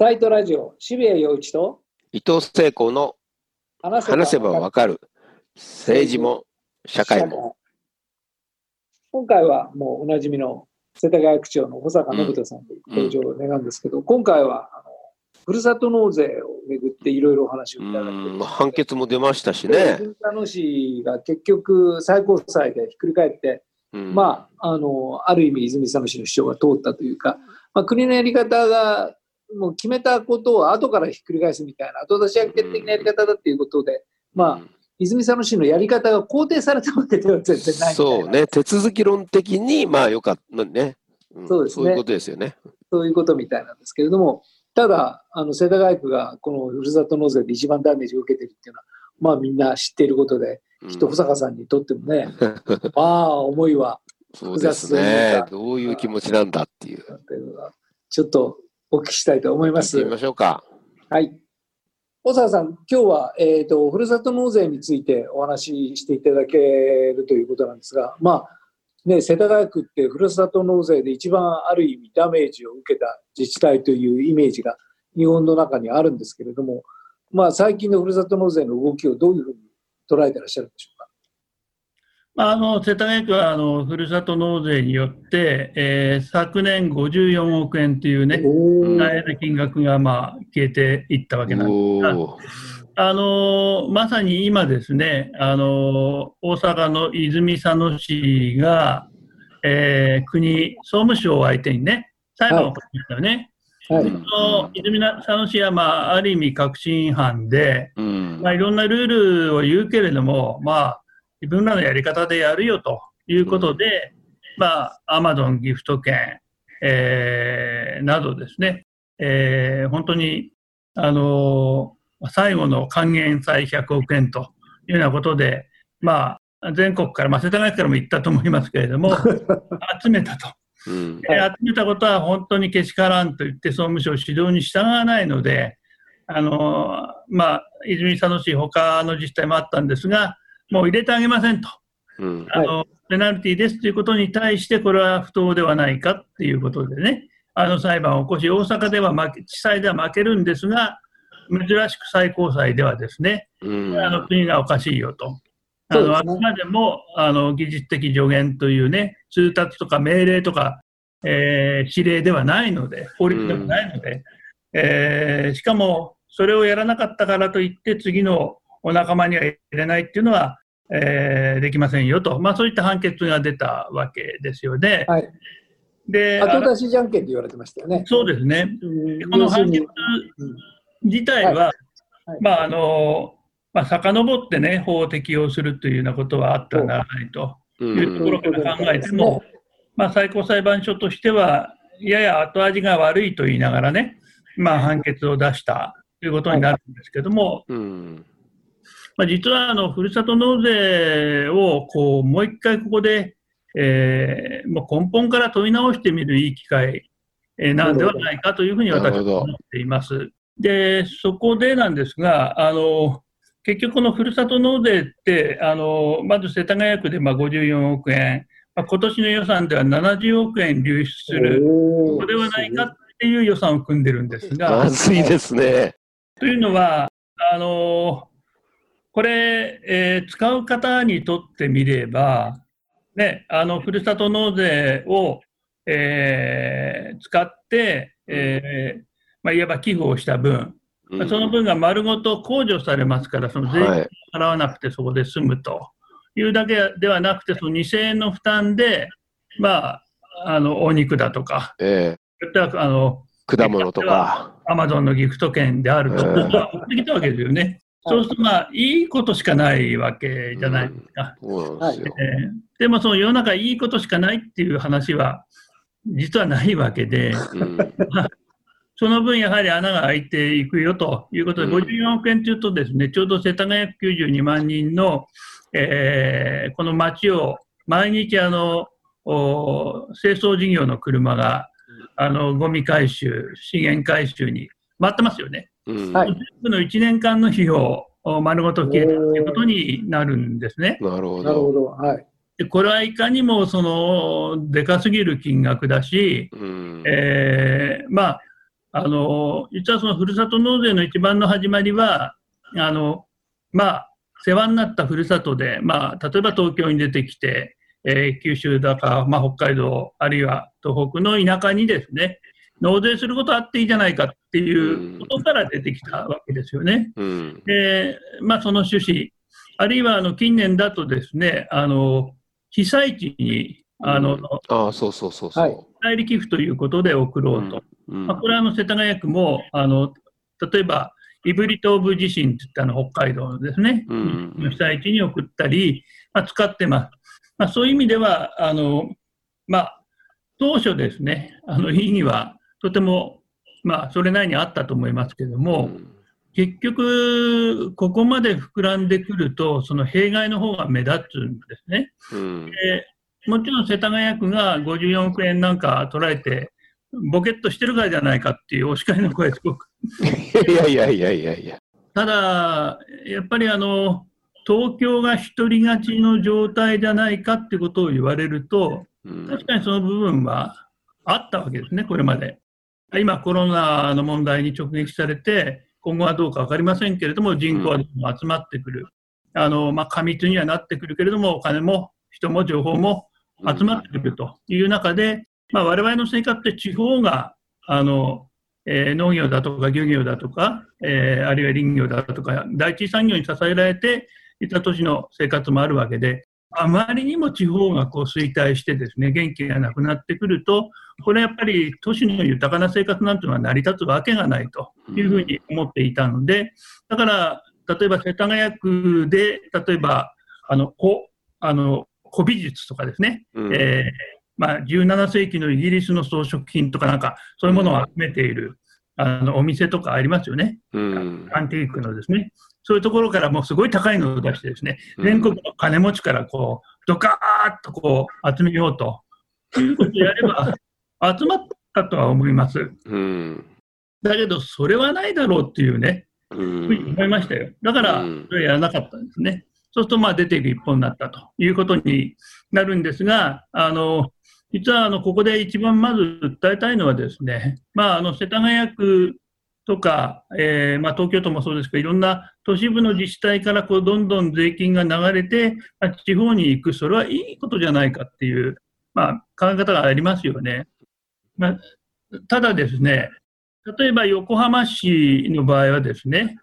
サイトラジオ渋谷陽一と伊藤聖子の話話せばわかる。政治も社会も。今回はもうおなじみの世田谷区長の保坂信人さんと登場を願うんですけど、今回はあのふるさと納税をめぐっていろいろお話をいただいて。うん。判決も出ましたしね。文化の市が結局最高裁でひっくり返って、うん。まあ、あのある意味泉佐野市の主張が通ったというか、まあ、国のやり方がもう決めたことを後からひっくり返すみたいな後出し決的なやり方だっていうことで、まあ、泉佐野市のやり方が肯定されたわけでは全然ないそうね、手続き論的に、まあよかったね。んそうですねそういうことですよね。そういうことみたいなんですけれども、ただ、あの世田谷区がこのふるさと納税で一番ダメージを受けてるっていうのは、まあみんな知っていることで、うんきっと保坂さんにとってもね、まあ思いはそうですねか。どういう気持ちなんだっていう。ちょっとお聞きしたいと思います。ましょうか。はい。小沢さん、今日は、えー、とふるさと納税についてお話ししていただけるということなんですが、まあね、世田谷区ってふるさと納税で一番ある意味ダメージを受けた自治体というイメージが日本の中にあるんですけれども、まあ、最近のふるさと納税の動きをどういうふうに捉えてらっしゃるんでしょうか？まあ、あの世田谷区はあのふるさと納税によって、えー昨年54億円というね、お大変な金額がまあ消えていったわけなんですが、あのまさに今ですね、あの大阪の泉佐野市が、えー国、総務省を相手にね、裁判を起こしましたよね。はい。の泉佐野市は、まあ、ある意味確信犯で、うん。まあ、いろんなルールを言うけれども、まあ、自分らのやり方でやるよということで、まあ、アマゾンギフト券、えーなどですね、えー本当に、あのー最後の還元債100億円というようなことで、まあ、全国から、まあ、世田谷区からも行ったと思いますけれども、集めたと。うん。で集めたことは本当にけしからんと言って総務省指導に従わないので、あのまあ、泉佐野市、他の自治体もあったんですが、もう入れてあげませんと、うん。あのペナルティーですということに対して、これは不当ではないかっていうことでね、あの裁判を起こし、大阪では負け、地裁では負けるんですが、珍しく最高裁ではですね、うん。あの国がおかしいよと。あのあくまでもあの技術的助言というね、通達とか命令とか、えー指令ではないので、法律でもないので、えーしかもそれをやらなかったからといって、次のお仲間には入れないっていうのは、えーできませんよと、まあ、そういった判決が出たわけですよね。はい、で後出しじゃんけんって言われてましたよね。そうですね。うん。この判決うん自体は、はい。はい。まああのまあ遡ってね、法を適用するというようなことはあってはならないとういうところから考えても、まあ、最高裁判所としては、やや後味が悪いと言いながらね、まあ、判決を出したということになるんですけども、うんまあ、実はあのふるさと納税をこうもう一回ここで、えーもう根本から問い直してみるいい機会えーなんではないかというふうに私は思っています。で、そこでなんですが、あの結局、このふるさと納税って、あのまず世田谷区でまあ54億円、まあ、今年の予算では70億円流出する、これはないかっていう予算を組んでるんですが、まずいですね。というのは、あのこれ、えー使う方にとってみれば、ね、あのふるさと納税を、えー使って、えーまあ、いわば寄付をした分、まあその分が丸ごと控除されますから、その税金をはい払わなくてそこで済むというだけではなくて、その2000円の負担で、まあ、あのお肉だとか、えそういったあのえ果物とか。アマゾンのギフト券であると、ええ持ってきたわけですよね。はいそうすると、まあ、いいことしかないわけじゃないですか。ですよ。えーでも、その世の中いいことしかないっていう話は、実はないわけで、うんその分やはり穴が開いていくよということで、うん54億円というとですね、ちょうど世田谷区92万人の、えーこの街を毎日あの、お清掃事業の車が、あの、ゴミ回収、資源回収に回ってますよね。うんはい全部の1年間の費用を丸ごと消えたということになるんですね。なるほど。なるほど。はい。でこれはいかにもそのでかすぎる金額だし、うんえーまあ、あの、実はそのふるさと納税の一番の始まりは、あの、まあ、世話になったふるさとで、まあ、例えば東京に出てきて、えー九州だか、まあ、北海道、あるいは東北の田舎にですね、納税することあっていいじゃないかっていうことから出てきたわけですよね。うん。で、まあ、その趣旨、あるいはあの近年だとですね、あの被災地にあの、うんああ、そうそうそうそう。はい代理寄付ということで送ろうと。うんまあ、これはあの世田谷区もあの例えば胆振東部地震っていったの北海道のですね、うんの被災地に送ったり、まあ、使ってます。まあ、そういう意味ではあの、まあ、当初ですね、あの意義はとても、まあ、それなりにあったと思いますけれども、結局、ここまで膨らんでくると、その弊害の方が目立つんですね。うん。でもちろん世田谷区が54億円なんか捉えて、ボケっとしてるからじゃないかっていうお叱りの声すごく。いやいやいやいやいや。ただ、やっぱりあの、東京が一人勝ちの状態じゃないかってことを言われると、うん確かにその部分はあったわけですね、これまで。今、コロナの問題に直撃されて、今後はどうか分かりませんけれども、人口は集まってくる。あの、まあ、過密にはなってくるけれども、お金も人も情報も集まってくるという中で、まあ、我々の生活って地方が、あの、えー農業だとか漁業だとか、えーあるいは林業だとか、第一次産業に支えられていた都市の生活もあるわけで、あまりにも地方がこう衰退してですね、元気がなくなってくると、これやっぱり都市の豊かな生活なんていうのは成り立つわけがないというふうに思っていたので、だから、例えば世田谷区で、例えば、あの、古、あの、古美術とかですね、うん。えーまあ、17世紀のイギリスの装飾品とかなんか、そういうものを集めている、あの、お店とかありますよね。うん。アンティークのですね。そういうところからもうすごい高いのを出してですね、全国の金持ちからこう、ドカーッとこう、集めようということをやれば、集まったとは思います。うん。だけど、それはないだろうっていうね、うふうにん。思いましたよ。だからうん、それやらなかったんですね。そうすると、まあ、出ていく一本になったということになるんですが、あの、実は、あの、ここで一番まず訴えたいのはですね、まあ、あの、世田谷区とか、えーまあ、東京都もそうですけど、いろんな都市部の自治体からこうどんどん税金が流れて、まあ地方に行く、それはいいことじゃないかっていう、まあ、考え方がありますよね。まあ、ただですね、例えば横浜市の場合はですね、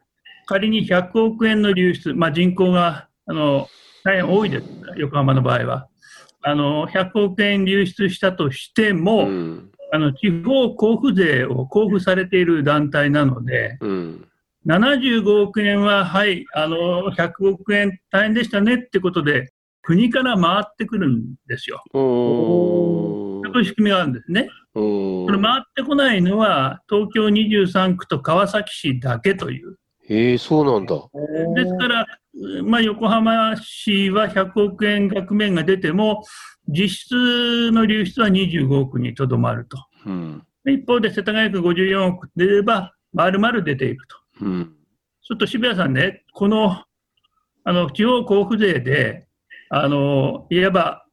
仮に100億円の流出、まあ、人口があの大変多いです、横浜の場合は。あの100億円流出したとしても、うん。あの地方交付税を交付されている団体なので、うん。75億円は、はい、あの100億円大変でしたねってことで、国から回ってくるんですよ。おそういう仕組みがあるんですね。おこれ回ってこないのは、東京23区と川崎市だけという。へえ、そうなんだ。ですから、まあ、横浜市は100億円額面が出ても、実質の流出は25億にとどまると。うん。一方で世田谷区54億出れば、丸々出ていくと。うん。ちょっと渋谷さんね、このあの地方交付税で、あのいわば、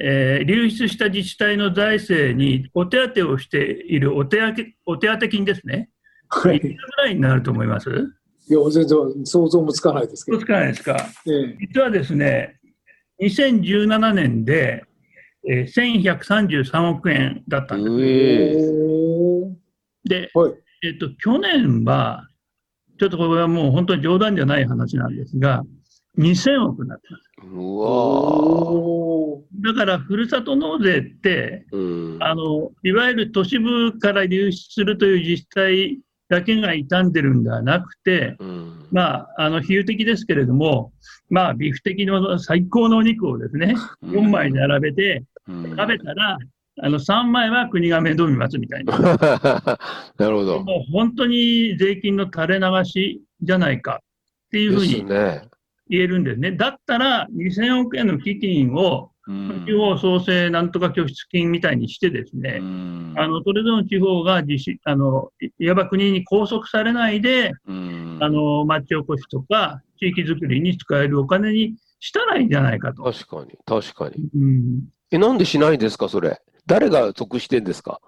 えー流出した自治体の財政にお手当をしているお手当お手当金ですね、はいいくらぐらいになると思います？いや、全然想像もつかないですけど。そうつかないですか？ええ実はですね、2017年で、えー1133億円だったんです。うえ。で、はい。えっと、去年は、ちょっとこれはもう本当に冗談じゃない話なんですが、2000億になってます。うわだから、ふるさと納税って、ーうん。あの、いわゆる都市部から流出するという自治体だけが傷んでるんではなくて、うん。まあ、あの、比喩的ですけれども、まあ、ビフ的の最高のお肉をですね、4枚並べてうん食べたら、あの、3枚は国が面倒見ますみたいな。なるほど。もう本当に税金の垂れ流しじゃないかっていうふうにね。言えるんですね。だったら、2000億円の基金をうん地方創生なんとか拠出金みたいにしてですね、うんあの、それぞれの地方が実施、あの、いいわば国に拘束されないで、うんあの、町おこしとか、地域づくりに使えるお金にしたらいいんじゃないかと。確かに、確かに。うん、え、なんでしないんですか、それ？誰が得してんですか？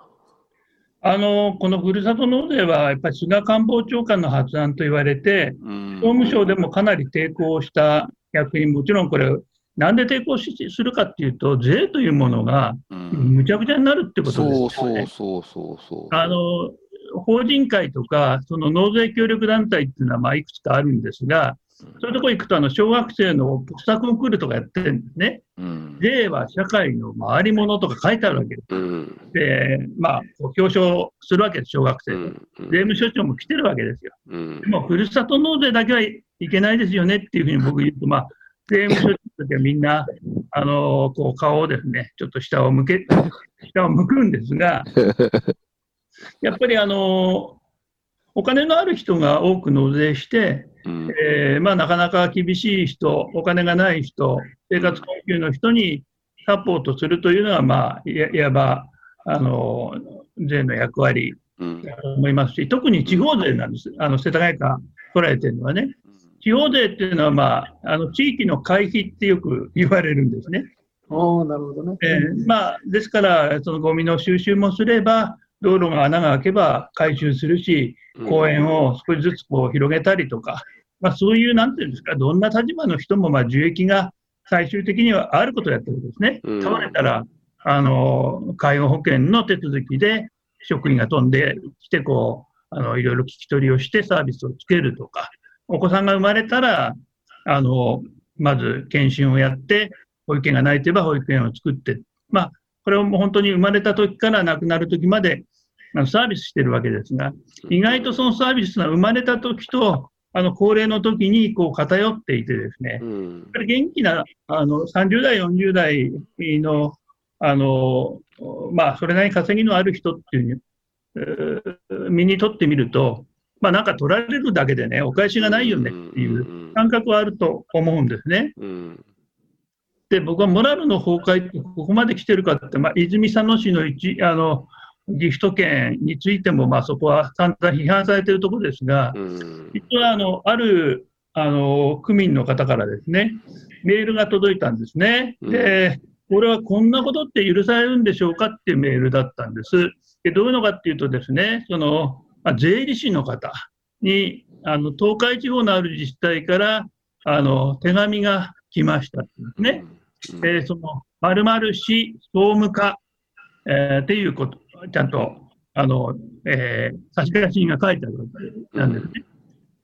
あのこのふるさと納税は、やっぱり菅官房長官の発案と言われて、うん総務省でもかなり抵抗した役員、もちろんこれ、なんで抵抗しするかっていうと、税というものがうんむちゃくちゃになるってことですよそうね。そうそうそうそう。あの法人会とか、その納税協力団体っていうのはまあいくつかあるんですが、そういうところ行くと、あの小学生のポスターコンクールとかやってるんですね。うん税は社会の回り物とか書いてあるわけです。うんで、まあ、表彰するわけです、小学生で。うん税務署長も来てるわけですよ。うんでも、ふるさと納税だけはいけないですよねっていうふうに僕言うと、まあ、税務署長たちはみんな、あのこう顔をですね、ちょっと下を向け、下を向くんですが、やっぱりあのお金のある人が多く納税して、うん。えーまあ、なかなか厳しい人、お金がない人、生活困窮の人にサポートするというのは、まあ、いわばあの税の役割うんだと思いますし、特に地方税なんです、あの世田谷区取られてるのはね。地方税っていうのは、まあ、あの地域の会費ってよく言われるんですね。ああ、なるほどね。えーまあ、ですから、そのゴミの収集もすれば、道路が穴が開けば回収するし、公園を少しずつこう広げたりとか、まあ、そういう、なんていうんですか、どんな立場の人もまあ受益が最終的にはあることをやってるんですね。うん倒れたら、あの介護保険の手続きで職員が飛んできてこうあの、いろいろ聞き取りをしてサービスをつけるとか、お子さんが生まれたら、あのまず検診をやって、保育園がないといえば保育園を作って、まあ、これをもう本当に生まれた時から亡くなる時まであのサービスしてるわけですが、意外とそのサービスが生まれた時と、あの高齢の時にこう偏っていてですね、うん。やっぱり元気なあの30代、40代のあの、まあ、それなりに稼ぎのある人っていうえー身にとってみると、まあ、なんか取られるだけでね、お返しがないよねっていう感覚はあると思うんですね。うんで、僕はモラルの崩壊ってここまで来てるかって、まあ、泉佐野市の一あのギフト券についても、まあ、そこは散々批判されているところですが、うん実はあのあるあの区民の方からですね、メールが届いたんですね。で、これはこんなことって許されるんでしょうかっていうメールだったんです。でどういうのかっていうとですね、そのまあ税理士の方にあの東海地方のある自治体からあの手紙が来ましたね。えーその〇〇市総務課、えーっていうこと、ちゃんとあの、えー差出人が書いてあるわけなんですね。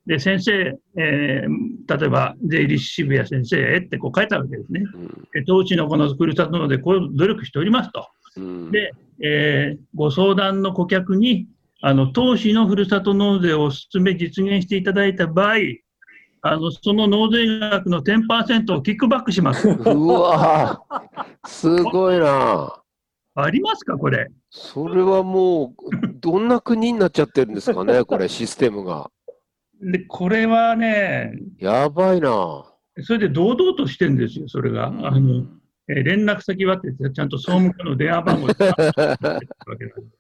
で、先生、えー例えば税理士渋谷先生へってこう書いてあるわけですね。で当地のこのふるさと納税、こういう努力しておりますと。うんで、えーご相談の顧客に、あの当市のふるさと納税をお勧め実現していただいた場合、あのその納税額の10%をキックバックします。うわーすごいな。ありますか、これ？それはもう、どんな国になっちゃってるんですかね、これ、システムが。で、これはね、やばいな。それで堂々としてるんですよ、それが。あのえー連絡先はってちゃんと総務課の電話番号でわけなんですだからこ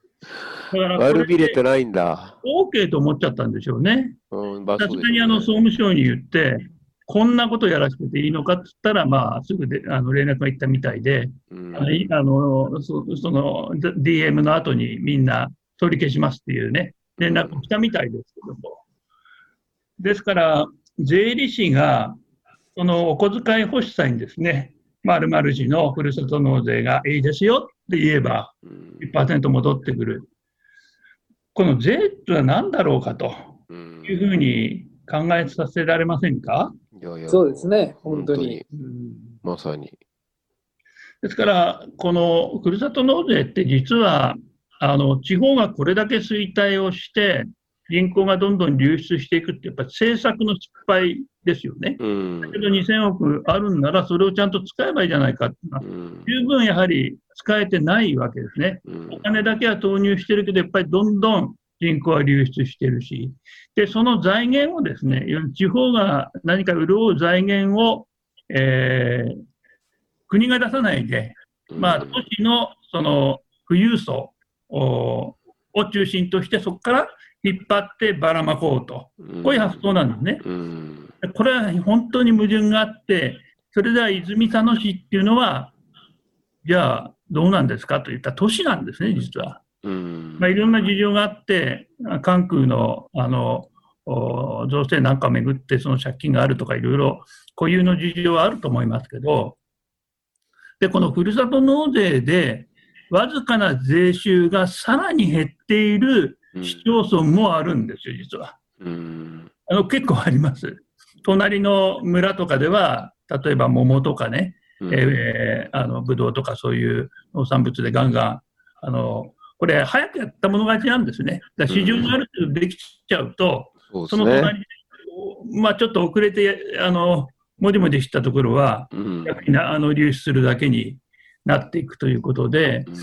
悪びれてれないんだ。OK と思っちゃったんでしょうね。さすがにあの総務省に言って、こんなことやらせていいのかって言ったら、まあ、すぐであの連絡が行ったみたいで、うんあのいあのそその DM の後にみんな取り消しますっていうね、連絡が来たみたいですけども。ですから、税理士が、そのお小遣い欲しさにですね、〇〇市のふるさと納税がいいですよって言えば、うん1%戻ってくる。この税ってのは何だろうかとうんいうふうに考えさせられませんか？いやいやそうですね、本当に。まさに。ですから、このふるさと納税って実は、あの地方がこれだけ衰退をして、人口がどんどん流出していくって、やっぱり政策の失敗ですよね。うん。だけど2000億あるんなら、それをちゃんと使えばいいじゃないかっていうのはうん。十分やはり使えてないわけですね。うん。お金だけは投入してるけど、やっぱりどんどん人口は流出してるし、で、その財源をですね、地方が何か潤う財源を、えー国が出さないで、まあ、都市のその富裕層をを中心として、そこから引っ張ってばらまこうと、こういう発想なんですね。うんこれは本当に矛盾があって、それでは泉佐野市っていうのは、じゃあどうなんですか？といった都市なんですね、実は。うんまあ、いろんな事情があって、関空のあのお造成なんかをめぐって、その借金があるとか、いろいろ固有の事情はあると思いますけど、でこのふるさと納税で、わずかな税収がさらに減っている市町村もあるんですよ、実は。うんあの結構あります。隣の村とかでは、例えば桃とかね、うん。えーあのブドウとかそういう農産物でガンガン、あのこれ、早くやったもの勝ちなんですね。だから市場がある程度できちゃうと、そうですね。その隣で、まあ、ちょっと遅れて、あのもじもじしたところは、うん。逆にあの流出するだけになっていくということで、うん。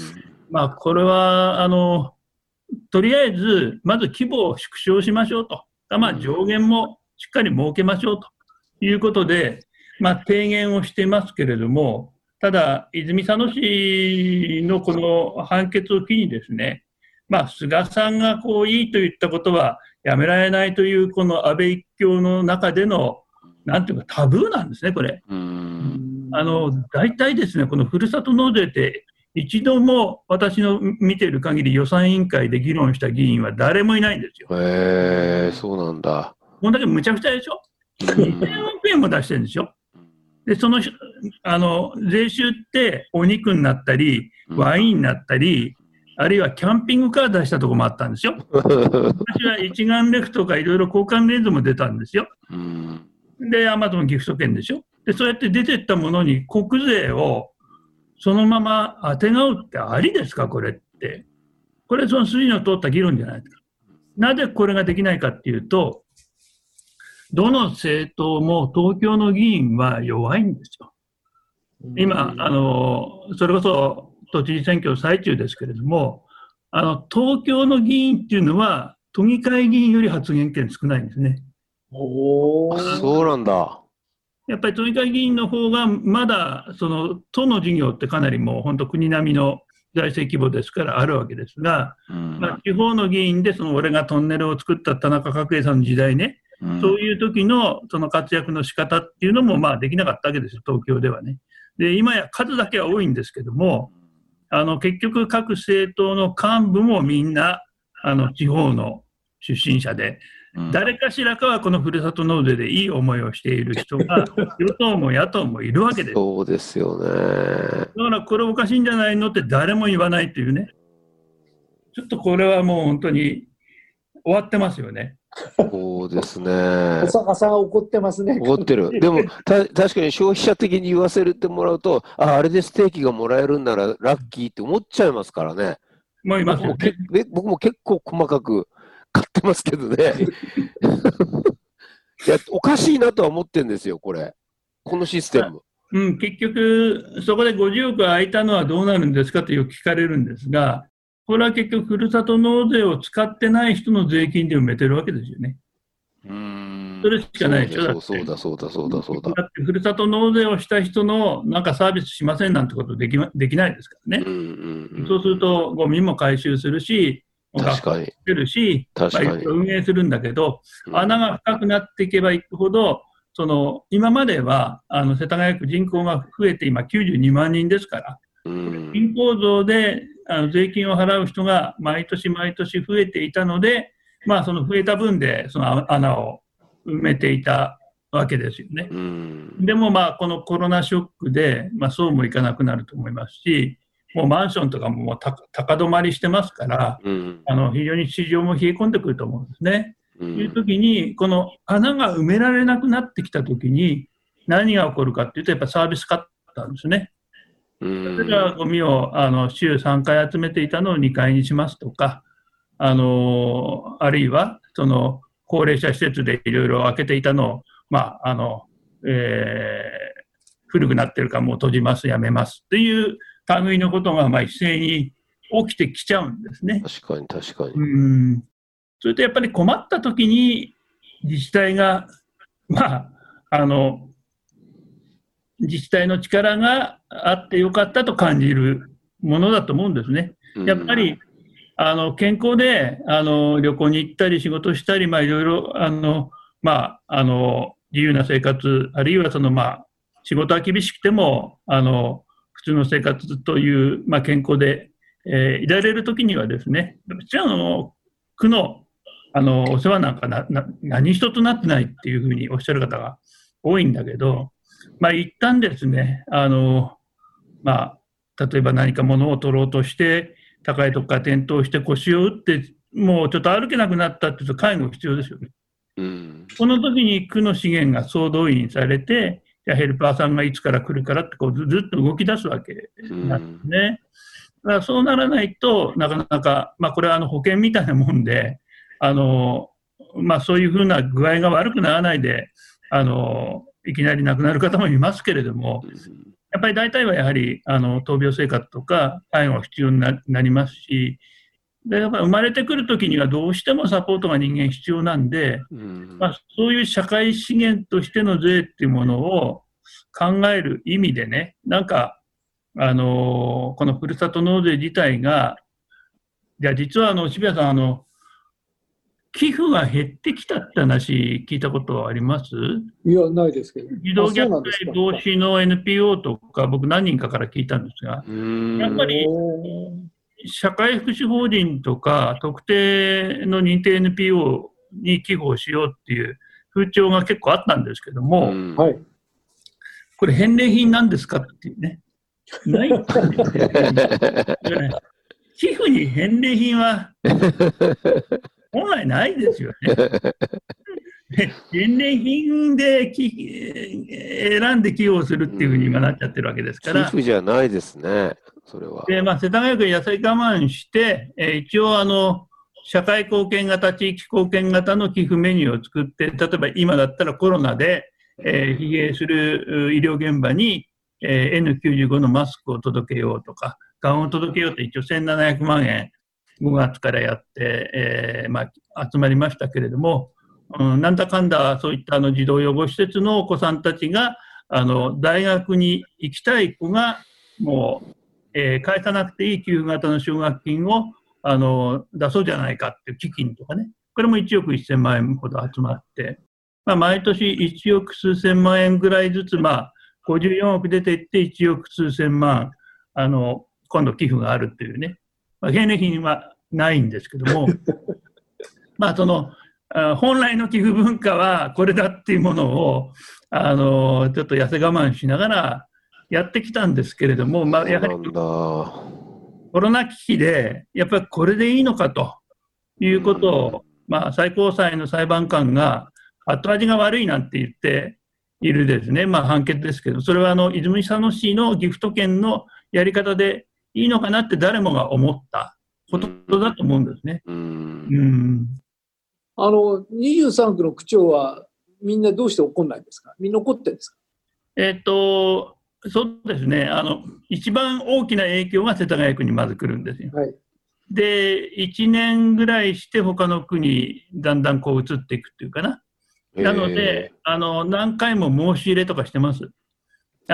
まあ、これはあのとりあえず、まず規模を縮小しましょうと、まあ、上限もしっかり設けましょうということで、まあ、提言をしていますけれども、ただ、泉佐野市のこの判決を機にですね、まあ、菅さんがこういいと言ったことはやめられないという、この安倍一強の中での、なんていうか、タブーなんですね、これ。うんあの大体ですね、このふるさと納税って、一度も私の見ている限り予算委員会で議論した議員は誰もいないんですよ。へえ、そうなんだ。こんだけむちゃくちゃでしょ？うん ?2000 億円も出してるんでしょ？で、そのあの税収ってお肉になったり、ワインになったり、あるいはキャンピングカー出したところもあったんですよ。私は一眼レフとかいろいろ交換レンズも出たんですよ。うんで、アマゾンギフト券でしょ？で、そうやって出てったものに国税をそのまま当てがうってありですか、これって。これ、その筋の通った議論じゃないですか。なぜこれができないかっていうと、どの政党も東京の議員は弱いんですよ。今、あの、それこそ都知事選挙最中ですけれども、あの、東京の議員っていうのは、都議会議員より発言権少ないんですね。おそうなんだ。やっぱり都議会議員の方がまだその都の事業ってかなりもう本当国並みの財政規模ですからあるわけですが、うんまあ、地方の議員でその俺がトンネルを作った田中角栄さんの時代ね、うんそういう時のその活躍の仕方っていうのもまあできなかったわけですよ、東京ではね。で、今や数だけは多いんですけども、あの結局各政党の幹部もみんなあの地方の出身者で、うん誰かしらかはこのふるさと納税でいい思いをしている人が 与党も野党もいるわけです。そうですよね。だからこれおかしいんじゃないのって誰も言わないというね。ちょっとこれはもう本当に終わってますよね。そうですね小。坂さん怒ってますね。怒ってる。でも、た確かに消費者的に言わせてもらうと、あ、あれでステーキがもらえるんならラッキーって思っちゃいますからね。もういますよ僕もけね。え僕も結構細かく 買ってますけどね。いや、おかしいなとは思ってんですよ、これ。このシステム。うん、結局、そこで50億空いたのはどうなるんですかとよく聞かれるんですが、これは結局、ふるさと納税を使ってない人の税金で埋めてるわけですよね。うーん。それしかないでしょ？そうそうだ、そうだ、そうだ、そうだ。だって、ふるさと納税をした人のなんかサービスしませんなんてことできまできないですからね。うん。うんうん。そうすると、ゴミも回収するし、確かに、学校出るし、確かに。まあ運営するんだけど、うん。穴が深くなっていけばいくほど、その今まではあの世田谷区人口が増えて今92万人ですから、うん。人口増であの税金を払う人が毎年毎年増えていたので、まあ、その増えた分でその穴を埋めていたわけですよね。うんでもまあこのコロナショックで、まあ、そうもいかなくなると思いますし、もうマンションとかももう高高止まりしてますから、うんあの非常に市場も冷え込んでくると思うんですね。うというん時に、この穴が埋められなくなってきた時に、何が起こるかっていうと、やっぱサービスカットなんですね。うんそれからゴミをあの週3回集めていたのを2回にしますとか、あのあるいはその高齢者施設でいろいろ開けていたのを、まああのえー古くなってるからもう閉じます、やめますっていう類のことがまあ一斉に起きてきちゃうんですね。確かに、確かに。うんそれとやっぱり困った時に自治体が、まあ、あの自治体の力があってよかったと感じるものだと思うんですね。やっぱり、あの健康であの旅行に行ったり仕事したり、まあ、いろいろあの、まあ、あの自由な生活、あるいはその、まあ、仕事は厳しくてもあの普通の生活という、まあ、健康で、えー、いられるときにはですね、ちらの区のあのお世話なんかなな何一つなってないっていうふうにおっしゃる方が多いんだけど、まあ、一旦ですね、あのまあ、例えば何か物を取ろうとして、高いとこから転倒して腰を打って、もうちょっと歩けなくなったっていうと、介護必要ですよね。うん、この時に区の資源が総動員されて、じゃヘルパーさんがいつから来るからってこうずっと動き出すわけなんですね。だからそうならないとなかなか、まあ、これはあの保険みたいなもんで、あのまあ、そういうふうな具合が悪くならないであのいきなり亡くなる方もいますけれども、やっぱり大体はやはりあの闘病生活とか介護が必要になりますし、でやっぱり生まれてくるときにはどうしてもサポートが人間必要なんで、うん、まあ、そういう社会資源としての税っていうものを考える意味でね、なんか、あのー、このふるさと納税自体が、いや、実はあの渋谷さんあの、寄付が減ってきたって話、聞いたことはあります？いや、ないですけど。児童虐待防止の NPO とか、僕、何人かから聞いたんですが、やっぱり社会福祉法人とか、特定の認定 NPO に寄付をしようっていう風潮が結構あったんですけども、はい、これ、返礼品なんですかっていうね。ない 寄付に返礼品は本来ないですよね。返礼品で選んで寄与するっていうふうに今なっちゃってるわけですから。寄付じゃないですね。それは。で、まあ、世田谷区野菜我慢して、えー、一応、あの、社会貢献型、地域貢献型の寄付メニューを作って、例えば今だったらコロナで、えー、疲弊する医療現場に、えー、N95 のマスクを届けようとか、ガンを届けようと一応1700万円5月からやって、えーまあ、集まりましたけれども、うん、なんだかんだそういったあの児童養護施設のお子さんたちがあの大学に行きたい子がもうえー、返さなくていい給付型の奨学金をあの出そうじゃないかっていう基金とかね、これも1億1000万円ほど集まって、まあ、毎年1億数千万円ぐらいずつ、まあ、54億出ていって1億数千万、あの今度寄付があるっていうね、まあ、返礼品はないんですけども、まあその本来の寄付文化はこれだっていうものをあのちょっと痩せ我慢しながらやってきたんですけれども、まあ、やはりコロナ危機で、やっぱりこれでいいのかということを、まあ、最高裁の裁判官が後味が悪いなんて言っているですね、まあ、判決ですけど、それはあの泉佐野市のギフト券のやり方でいいのかなって誰もが思ったことだと思うんですね。うん、あの23区の区長はみんなどうして怒んないんですか？みんな怒ってるんですか？えっとそうですねあの、一番大きな影響が世田谷区にまず来るんですよ。はい、で、1年ぐらいして、他の区にだんだんこう移っていくっていうかな。なので、あの何回も申し入れとかしてます。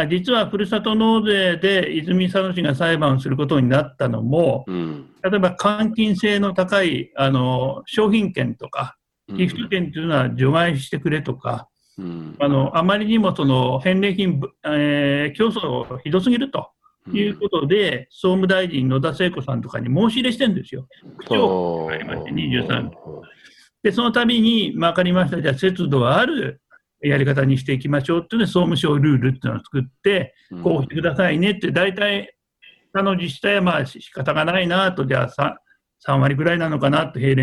実はふるさと納税で泉佐野市が裁判することになったのも、うん、例えば換金性の高いあの商品券とか、ギフト券というのは除外してくれとか、うん、あのあまりにもその返礼品、えー、競争ひどすぎるということで、うん、総務大臣野田聖子さんとかに申し入れしてるんですよ。区長がありまして、23で、その度に、まあ、分かりました、じゃあ、節度あるやり方にしていきましょうっていうので、総務省ルールっていうのを作って、こうしてくださいねって、大体、他の自治体はまあ仕方がないなと、じゃあ 3, 3割ぐらいなのかなと、返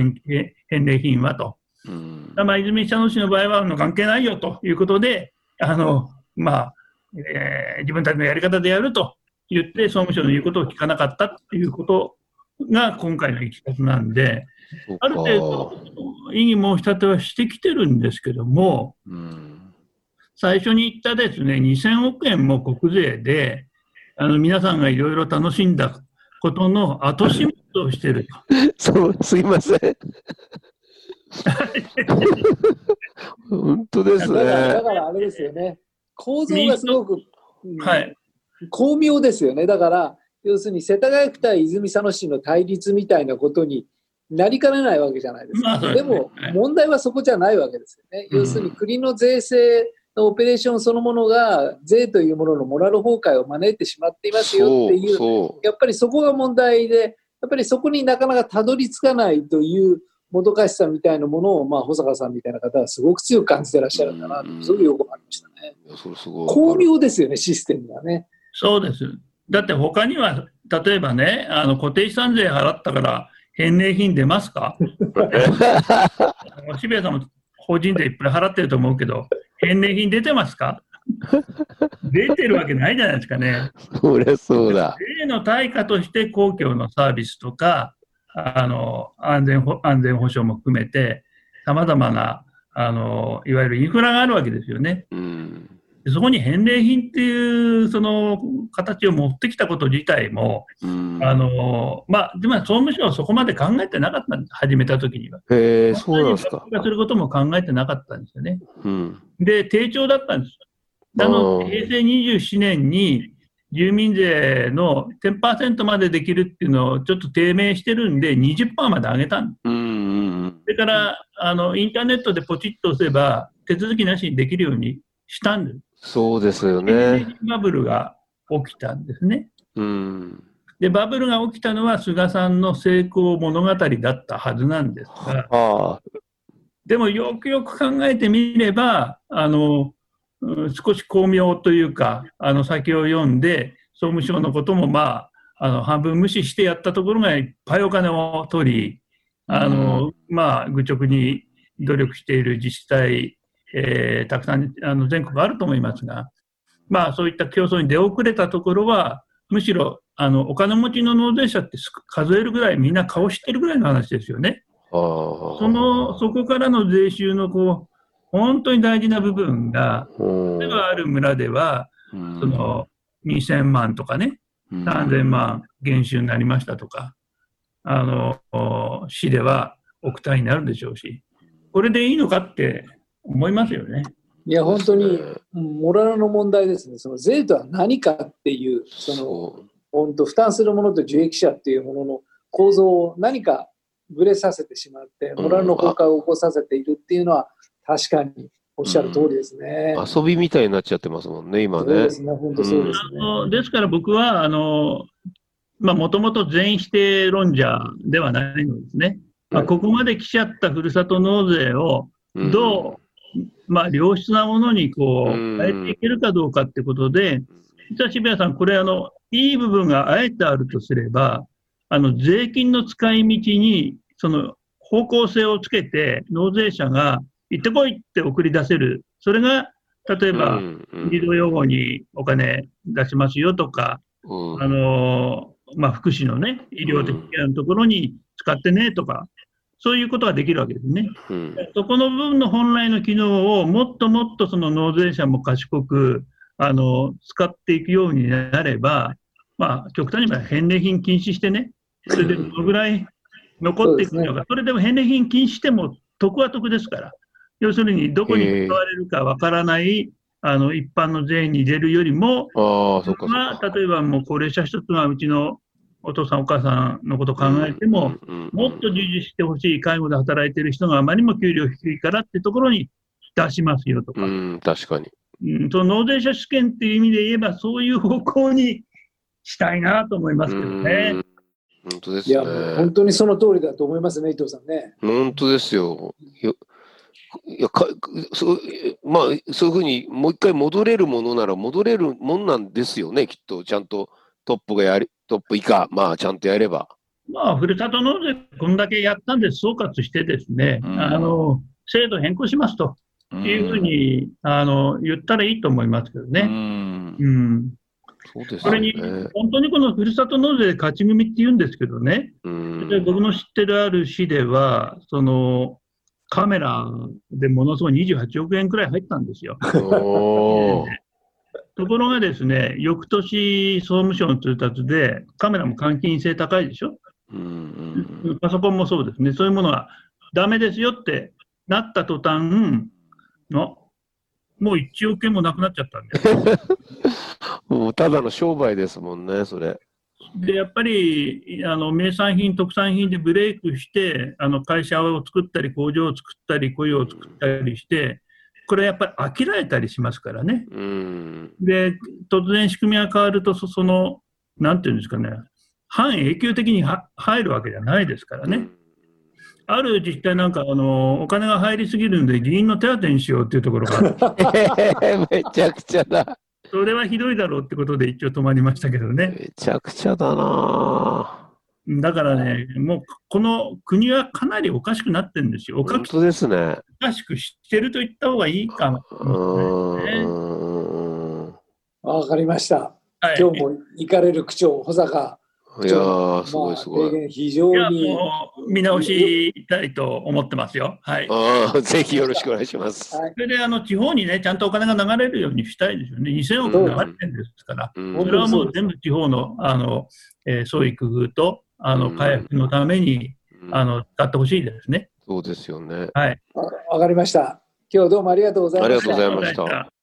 礼品はと。うん、まあ、泉佐野市の場合はの関係ないよということで、あのまあえー、自分たちのやり方でやると言って、総務省の言うことを聞かなかったということが今回のいきさつなんで、ある程度、異議申し立てはしてきてるんですけども、うん、最初に言ったですね2000億円も国税で、あの皆さんがいろいろ楽しんだことの後始末をしてると。そうすいません。本当ですね。だからあれですよね。構造がすごく、はい、巧妙ですよね。だから、要するに世田谷区対泉佐野市の対立みたいなことになりかねないわけじゃないですか。でも、問題はそこじゃないわけですよね。要するに国の税制のオペレーションそのものが税というもののモラル崩壊を招いてしまっていますよっていう、やっぱりそこが問題で、っぱりそこになかなかたどり着かないというもどかしさみたいなものを、まあ、保坂さんみたいな方はすごく強く感じてらっしゃるんだなと、すごくよくわかりましたね。巧妙ですよね、システムがね。そうです。だって他には、例えばね、あの固定資産税払ったから返礼品出ますか？あの渋谷さんも法人税いっぱい払ってると思うけど、返礼品出てますか？出てるわけないじゃないですかね。そりゃそうだ。税の対価として公共のサービスとか、あの安全保安全保障も含めて、さまざまなあのいわゆるインフラがあるわけですよね。うん。でそこに返礼品っていうその形を持ってきたこと自体も、うん、あのまあ、でも総務省はそこまで考えてなかったんです、始めたときには。へえ、そうなんですか。することも考えてなかったんですよね。うん。で、低調だったんです。あの平成27年に住民税の10%までできるっていうのをちょっと低迷してるんで、20%まで上げたんです。うんうんそれからあのインターネットでポチッと押せば、手続きなしにできるようにしたんです。そうですよね。品バブルが起きたんですね。うん。で、バブルが起きたのは菅さんの成功物語だったはずなんですが、ああ、でもよくよく考えてみれば、あの、うん少し巧妙というか、あの先を読んで、総務省のこともまあ、あの半分無視してやったところがいっぱいお金を取り、あの、まあ、愚直に努力している自治体、えーたくさんあの全国あると思いますが、まあ、そういった競争に出遅れたところは、むしろあのお金持ちの納税者ってす数えるぐらい、みんな顔してるぐらいの話ですよね。その、そこからの税収のこう、本当に大事な部分が、う。ん、例えばある村では、うん。その、2000万とかね、うん。3000万減収になりましたとか、あの、市では億単位になるでしょうし、これでいいのかって思いますよね。いや、本当に、うんモラルの問題ですね。その税とは何かっていう、その、そ本当、負担するものと受益者っていうものの構造を何かぶれさせてしまって、モラルの崩壊を起こさせているっていうのは、確かにおっしゃる通りですね。う遊びみたいになっちゃってますもんね、今ねそうで。すね、本当そうですね。あのですから僕は、あの、まあ、もともと全否定論者ではないのですね。まあ、ここまで来ちゃったふるさと納税をどう、まあ、良質なものにこううん。変えていけるかどうかってことで、実は渋谷さん、これあの、いい部分があえてあるとすれば、あの税金の使い道にその方向性をつけて、納税者が行ってこいって送り出せる、それが例えうんば、児童養護にお金出しますよとか、うん。あのまあ、福祉のね、医療的ケアのところに使ってねとか、そういうことができるわけですね。うんそこの部分の本来の機能をもっともっとその納税者も賢くあの使っていくようになれば、まあ、極端に言えば返礼品禁止してね、それでどのぐらい残っていくのそうか、それでも返礼品禁止しても得は得ですから、要するにどこに使われるかわからない、あの一般の税に入れるよりも、ああ、そっかか。あ、例えばもう高齢者一つがうちのお父さん、お母さんのことを考えても、もっと従事してほしい介護で働いている人があまりにも給料低いからってところに出しますよとか、うん、確かに。うん、その納税者試験っていう意味で言えば、そういう方向にしたいなと思いますけどねう。ん本当ですいや、本。当にその通りだと思いますね、伊藤さんね。本当ですよ。よいやかそうまあ、そういうふうにもう一回戻れるものなら戻れるもんなんですよね、きっと。ちゃんとトップがやり、トップ以下、まあ、ちゃんとやれば。まあ、ふるさと納税、こんだけやったんで総括してですね、うんあの制度変更しますというふうに、あの言ったらいいと思いますけどうね。ん。うん、そうですそれに。本当にこのふるさと納税勝ち組って言うんですけどね、うんで僕の知ってるある市では、そのカメラでものすごい28億円くらい入ったんですよ。ところがですね、翌年、総務省の通達で、カメラも換金性高いでしょ、うんうんパソコンもそうですね、そういうものはダメですよってなった途端の、もう1億円もなくなっちゃったんで、もうただの商売ですもんね、それ。でやっぱりあの名産品、特産品でブレイクして、あの会社を作ったり、工場を作ったり、雇用を作ったりして、これやっぱり飽きられたりしますからね。うん。で、突然仕組みが変わると、そその、なんていうんですかね、半永久的には入るわけじゃないですからね。ある自治体なんかあの、お金が入りすぎるんで、議員の手当にしようっていうところがあ めちゃくちゃだ。それはひどいだろうってことで一応止まりましたけどね。めちゃくちゃだなだからね、もうこの国はかなりおかしくなってるんですよ。おか本当ですね。おかしくしてると言った方がいいかも。うーん。わかりました。はい、今日も行かれる区長、保坂いやー、すごいすごい。非常に。もう見直したいと思ってますよ。はい。ああ、ぜひよろしくお願いします。はいそれであの地方にね、ちゃん。とお金が流れるようにしたいですよね。2000億流れてるん。ですから。うん。それはもう全部地方のあの、えー創意工夫とあのうん回復のために、うんあの使ってほしいですね。そうですよね。はい。わわかりました。今日はどうも。ありがとうございましたありがとうございました